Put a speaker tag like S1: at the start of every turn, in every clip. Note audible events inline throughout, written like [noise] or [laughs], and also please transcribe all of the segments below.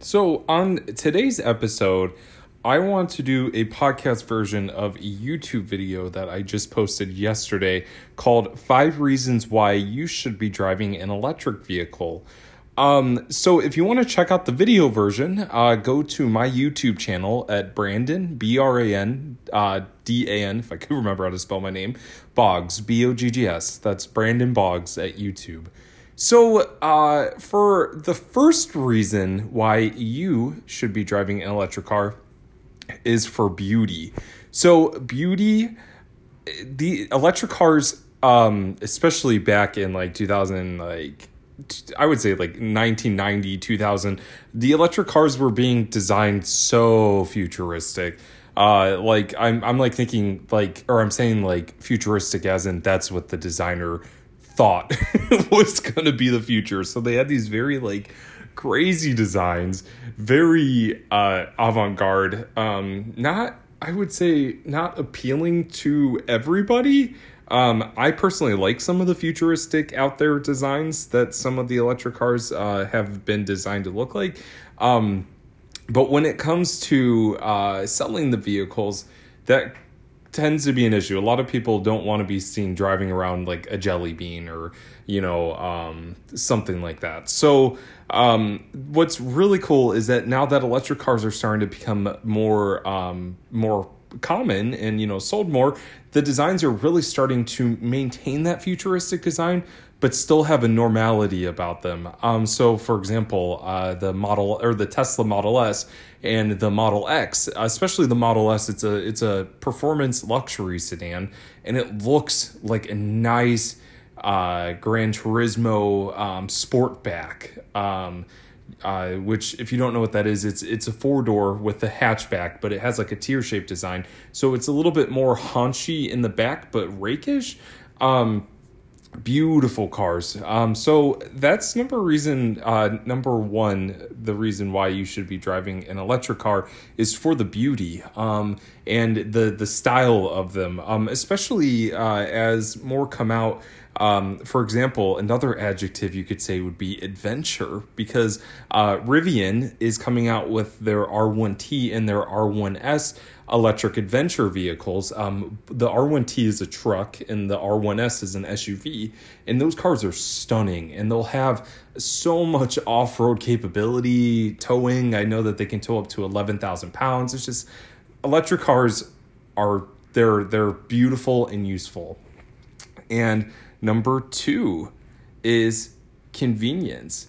S1: So, on today's episode, I want to do a podcast version of a YouTube video that I just posted yesterday called Five Reasons Why You Should Be Driving an Electric Vehicle. Um, so, if you want to check out the video version, uh, go to my YouTube channel at Brandon, B R A N uh, D A N, if I could [laughs] remember how to spell my name, Boggs, B O G G S. That's Brandon Boggs at YouTube. So, uh, for the first reason why you should be driving an electric car is for beauty. So, beauty, the electric cars, um, especially back in like 2000, like I would say like 1990, 2000, the electric cars were being designed so futuristic. Uh, like I'm, I'm like thinking like, or I'm saying like futuristic as in that's what the designer thought [laughs] was going to be the future. So they had these very like crazy designs, very uh, avant-garde. Um, not I would say not appealing to everybody. Um, I personally like some of the futuristic out there designs that some of the electric cars uh, have been designed to look like. Um, but when it comes to uh, selling the vehicles, that tends to be an issue. A lot of people don't want to be seen driving around like a jelly bean or you know um, something like that. So um, what's really cool is that now that electric cars are starting to become more um, more common and you know sold more, the designs are really starting to maintain that futuristic design but still have a normality about them. Um, so, for example, uh, the model or the Tesla Model S and the Model X, especially the Model S, it's a it's a performance luxury sedan, and it looks like a nice uh, Gran Turismo um, Sportback. Um, uh, which, if you don't know what that is, it's it's a four door with a hatchback, but it has like a tear shaped design, so it's a little bit more haunchy in the back, but rakish. Um, beautiful cars. Um so that's number reason uh number one the reason why you should be driving an electric car is for the beauty um and the the style of them. Um especially uh as more come out um, for example, another adjective you could say would be adventure because uh, Rivian is coming out with their R1T and their R1S electric adventure vehicles. Um, the R1T is a truck and the R1S is an SUV, and those cars are stunning and they'll have so much off road capability, towing. I know that they can tow up to 11,000 pounds. It's just electric cars are they're they're beautiful and useful. And number two is convenience.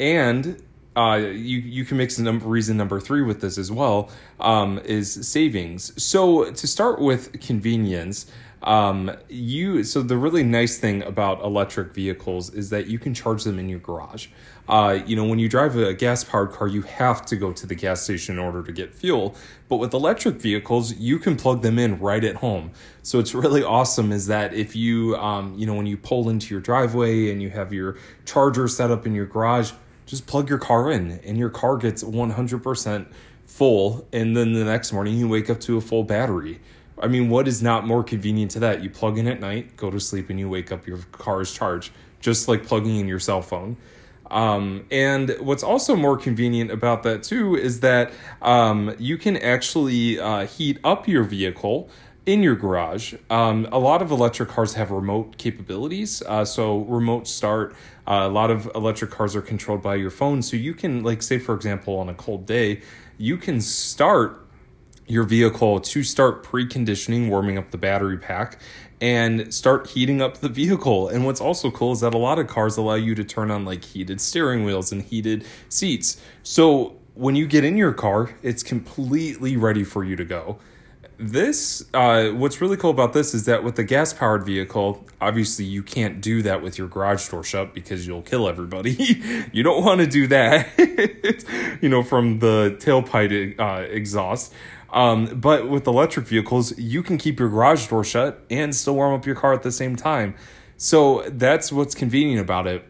S1: And uh, you you can mix number reason number three with this as well um, is savings. So to start with convenience, um, you so the really nice thing about electric vehicles is that you can charge them in your garage. Uh, you know, when you drive a gas powered car, you have to go to the gas station in order to get fuel. But with electric vehicles, you can plug them in right at home. So it's really awesome is that if you, um, you know, when you pull into your driveway and you have your charger set up in your garage, just plug your car in and your car gets 100% full and then the next morning you wake up to a full battery. I mean what is not more convenient to that? You plug in at night go to sleep and you wake up your car is charged just like plugging in your cell phone. Um, and what's also more convenient about that too is that um, you can actually uh, heat up your vehicle in your garage. Um, a lot of electric cars have remote capabilities. Uh, so remote start. Uh, a lot of electric cars are controlled by your phone. So you can, like, say for example, on a cold day, you can start your vehicle to start preconditioning, warming up the battery pack, and start heating up the vehicle. And what's also cool is that a lot of cars allow you to turn on like heated steering wheels and heated seats. So when you get in your car, it's completely ready for you to go this uh, what's really cool about this is that with the gas powered vehicle obviously you can't do that with your garage door shut because you'll kill everybody. [laughs] You don't want to do that [laughs] you know from the tailpipe uh, exhaust. Um, but with electric vehicles you can keep your garage door shut and still warm up your car at the same time. So that's what's convenient about it.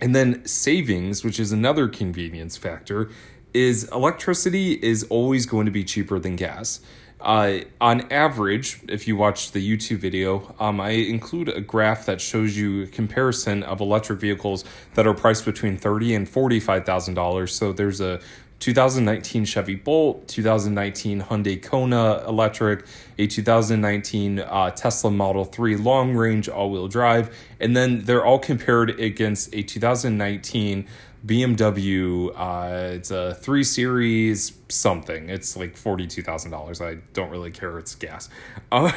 S1: And then savings which is another convenience factor is electricity is always going to be cheaper than gas uh, on average, if you watch the YouTube video, um, I include a graph that shows you a comparison of electric vehicles that are priced between thirty and forty five thousand dollars. So there's a 2019 Chevy Bolt, 2019 Hyundai Kona electric, a 2019 uh, Tesla Model 3 long range all wheel drive, and then they're all compared against a 2019 BMW. Uh, it's a three series something. It's like forty two thousand dollars. I don't really care. It's gas. Uh,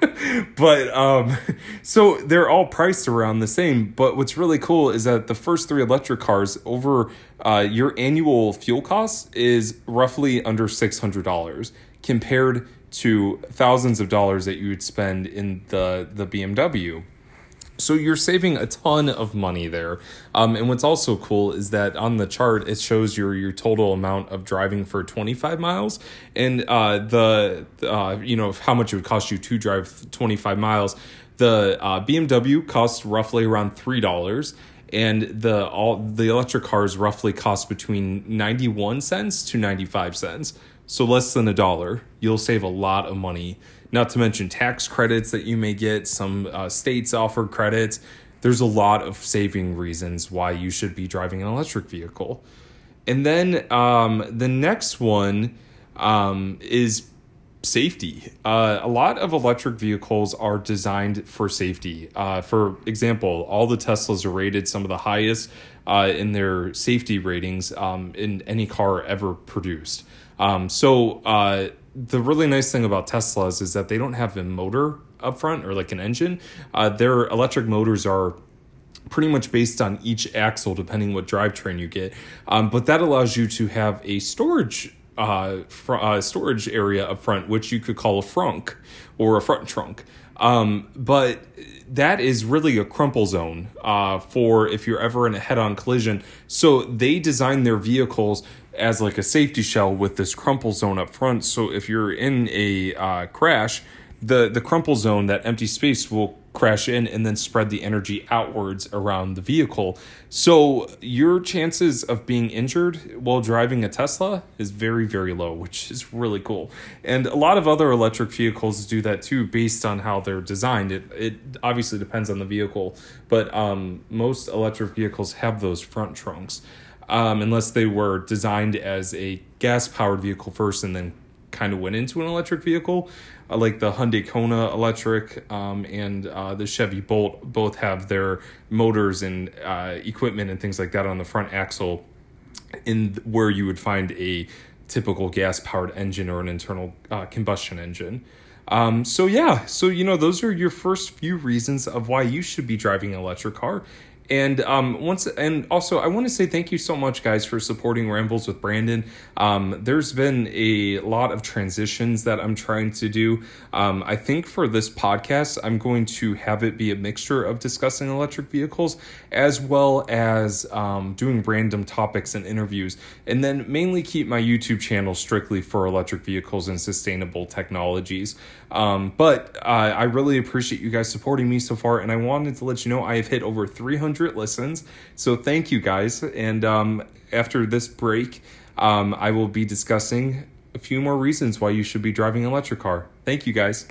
S1: [laughs] but um, so they're all priced around the same. But what's really cool is that the first three electric cars over uh, your annual fuel cost is roughly under six hundred dollars compared to thousands of dollars that you would spend in the the BMW. So you're saving a ton of money there. Um, and what's also cool is that on the chart it shows your your total amount of driving for 25 miles, and uh, the uh, you know how much it would cost you to drive 25 miles. The uh, BMW costs roughly around three dollars and the all the electric cars roughly cost between 91 cents to 95 cents so less than a dollar you'll save a lot of money not to mention tax credits that you may get. Some uh, states offer credits. There's a lot of saving reasons why you should be driving an electric vehicle. And then um, the next one um, is safety. Uh, a lot of electric vehicles are designed for safety. Uh, for example, all the Teslas are rated some of the highest uh, in their safety ratings um, in any car ever produced. Um, so uh, the really nice thing about Teslas is that they don't have a motor up front or like an engine. Uh, their electric motors are pretty much based on each axle, depending what drivetrain you get. Um, but that allows you to have a storage uh, fr- uh, storage area up front, which you could call a frunk or a front trunk. Um, but that is really a crumple zone uh, for if you're ever in a head-on collision. So they design their vehicles as like a safety shell with this crumple zone up front. So if you're in a uh, crash, the the crumple zone, that empty space, will crash in and then spread the energy outwards around the vehicle. So your chances of being injured while driving a Tesla is very very low, which is really cool. And a lot of other electric vehicles do that too, based on how they're designed. It it obviously depends on the vehicle, but um, most electric vehicles have those front trunks um, unless they were designed as a gas powered vehicle first and then kind of went into an electric vehicle. Uh, like the Hyundai Kona electric um, and uh, the Chevy Bolt both have their motors and uh, equipment and things like that on the front axle, in where you would find a typical gas powered engine or an internal uh, combustion engine. Um, so yeah, so you know those are your first few reasons of why you should be driving an electric car. And um, once and also, I want to say thank you so much, guys, for supporting Rambles with Brandon. Um, there's been a lot of transitions that I'm trying to do. Um, I think for this podcast, I'm going to have it be a mixture of discussing electric vehicles as well as um, doing random topics and interviews, and then mainly keep my YouTube channel strictly for electric vehicles and sustainable technologies. Um, but uh, I really appreciate you guys supporting me so far, and I wanted to let you know I have hit over 300 listens. So thank you guys. And um, after this break, um, I will be discussing a few more reasons why you should be driving an electric car. Thank you guys.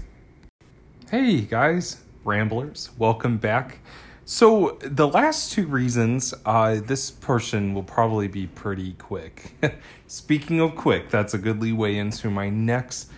S1: Hey guys, ramblers, welcome back. So the last two reasons, uh, this portion will probably be pretty quick. [laughs] Speaking of quick, that's a good leeway into my next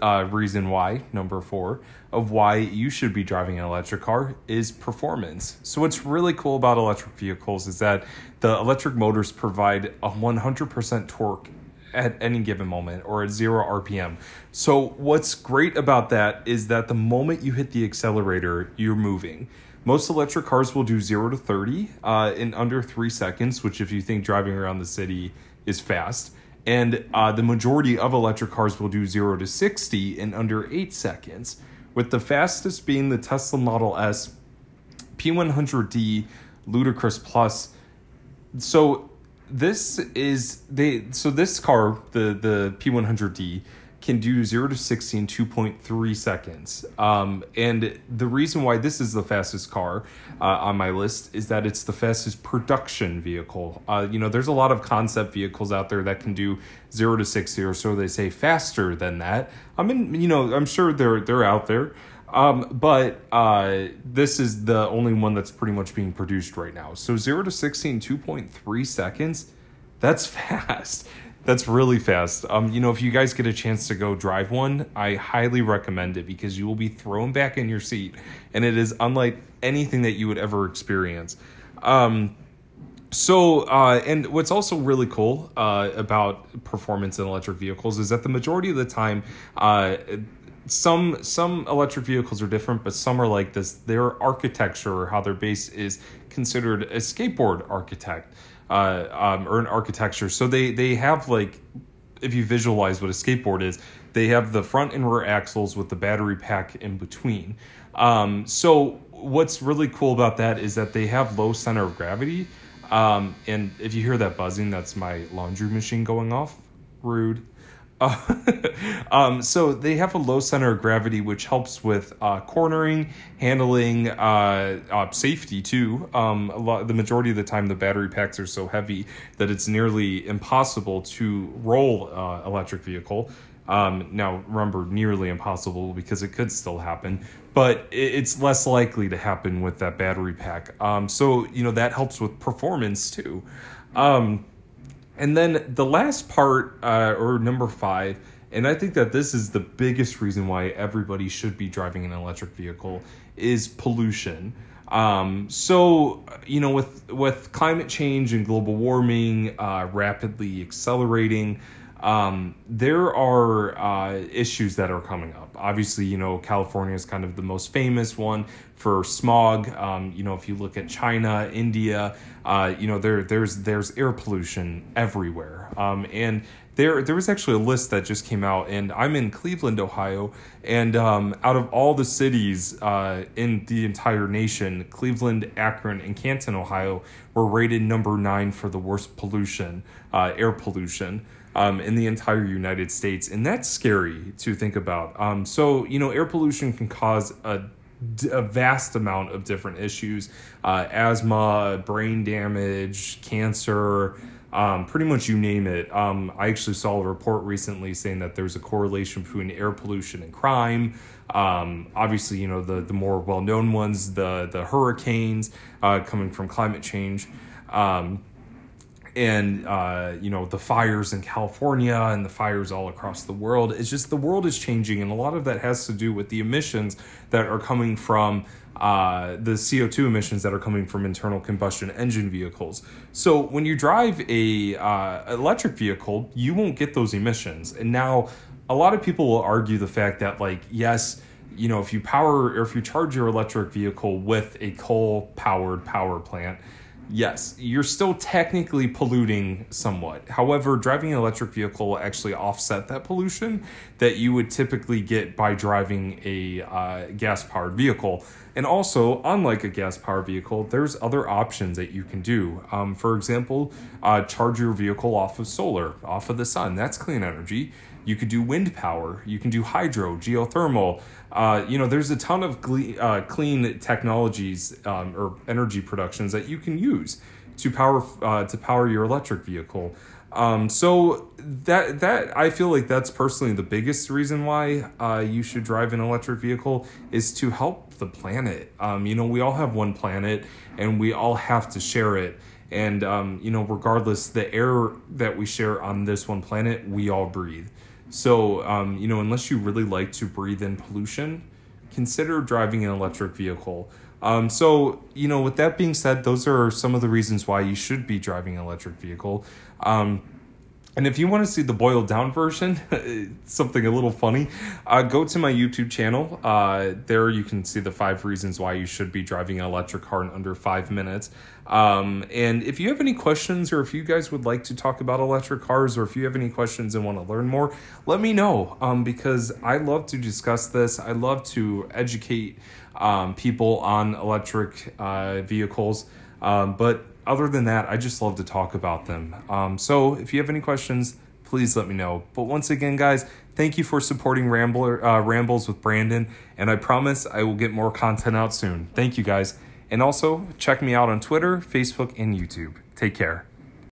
S1: uh, reason why, number four, of why you should be driving an electric car is performance. So, what's really cool about electric vehicles is that the electric motors provide a 100% torque at any given moment or at zero RPM. So, what's great about that is that the moment you hit the accelerator, you're moving. Most electric cars will do zero to 30 uh, in under three seconds, which, if you think driving around the city is fast and uh, the majority of electric cars will do 0 to 60 in under 8 seconds, with the fastest being the Tesla Model S P100D Ludicrous Plus. So this is they so this car the the P100D can do 0 to 60 in 2.3 seconds. Um, and the reason why this is the fastest car uh, on my list is that it's the fastest production vehicle. Uh, you know, there's a lot of concept vehicles out there that can do 0 to 60 or so they say faster than that. I mean, you know, I'm sure they're they're out there. Um, but uh, this is the only one that's pretty much being produced right now. So 0 to 60 in 2.3 seconds, that's [laughs] fast. That's really fast. Um, you know, if you guys get a chance to go drive one, I highly recommend it because you will be thrown back in your seat, and it is unlike anything that you would ever experience. Um, so, uh, and what's also really cool uh, about performance in electric vehicles is that the majority of the time, uh, some some electric vehicles are different, but some are like this. Their architecture or how their base is considered a skateboard architect uh, um, or an architecture. So they they have like if you visualize what a skateboard is, they have the front and rear axles with the battery pack in between. Um, so what's really cool about that is that they have low center of gravity. Um, and if you hear that buzzing, that's my laundry machine going off. Rude. Uh, [laughs] um, so they have a low center of gravity, which helps with uh, cornering, handling, uh, uh safety too. Um, lot, the majority of the time, the battery packs are so heavy that it's nearly impossible to roll uh, electric vehicle. Um, now, remember, nearly impossible because it could still happen, but it's less likely to happen with that battery pack. Um, so you know that helps with performance too. Um, and then the last part, uh, or number five, and I think that this is the biggest reason why everybody should be driving an electric vehicle is pollution. Um, so you know, with with climate change and global warming uh, rapidly accelerating, um, there are uh, issues that are coming up. Obviously, you know, California is kind of the most famous one for smog. Um, you know, if you look at China, India, uh, you know, there there's there's air pollution everywhere. Um, and there there was actually a list that just came out, and I'm in Cleveland, Ohio, and um, out of all the cities uh, in the entire nation, Cleveland, Akron, and Canton, Ohio, were rated number nine for the worst pollution, uh, air pollution um, in the entire United States. And that's scary to think about. Um, so, you know, air pollution can cause a, a vast amount of different issues uh, asthma, brain damage, cancer. Um, pretty much you name it. Um, I actually saw a report recently saying that there's a correlation between air pollution and crime. Um, obviously, you know the the more well known ones, the the hurricanes uh, coming from climate change. Um, and uh, you know the fires in California and the fires all across the world. It's just the world is changing, and a lot of that has to do with the emissions that are coming from uh, the CO2 emissions that are coming from internal combustion engine vehicles. So when you drive a uh, electric vehicle, you won't get those emissions. And now a lot of people will argue the fact that like yes you know if you power or if you charge your electric vehicle with a coal powered power plant yes, you're still technically polluting somewhat. However, driving an electric vehicle will actually offset that pollution that you would typically get by driving a uh, gas powered vehicle. And also, unlike a gas powered vehicle, there's other options that you can do. Um, for example, uh, charge your vehicle off of solar, off of the sun. That's clean energy. You could do wind power. You can do hydro, geothermal. Uh, you know, there's a ton of uh, clean technologies um, or energy productions that you can use to power uh, to power your electric vehicle. Um, so that that I feel like that's personally the biggest reason why uh, you should drive an electric vehicle is to help the planet. Um, you know, we all have one planet, and we all have to share it. And um, you know, regardless, the air that we share on this one planet, we all breathe. So, um, you know, unless you really like to breathe in pollution, consider driving an electric vehicle. Um, so, you know, with that being said, those are some of the reasons why you should be driving an electric vehicle. Um, and if you want to see the boiled down version, [laughs] something a little funny, uh, go to my YouTube channel. Uh, there you can see the five reasons why you should be driving an electric car in under five minutes. Um, and if you have any questions or if you guys would like to talk about electric cars or if you have any questions and want to learn more, let me know um, because I love to discuss this. I love to educate um, people on electric uh, vehicles. Um, but other than that, I just love to talk about them. Um, so if you have any questions, please let me know. But once again, guys, thank you for supporting Rambler uh, Rambles with Brandon, and I promise I will get more content out soon. Thank you, guys. And also, check me out on Twitter, Facebook, and YouTube. Take care.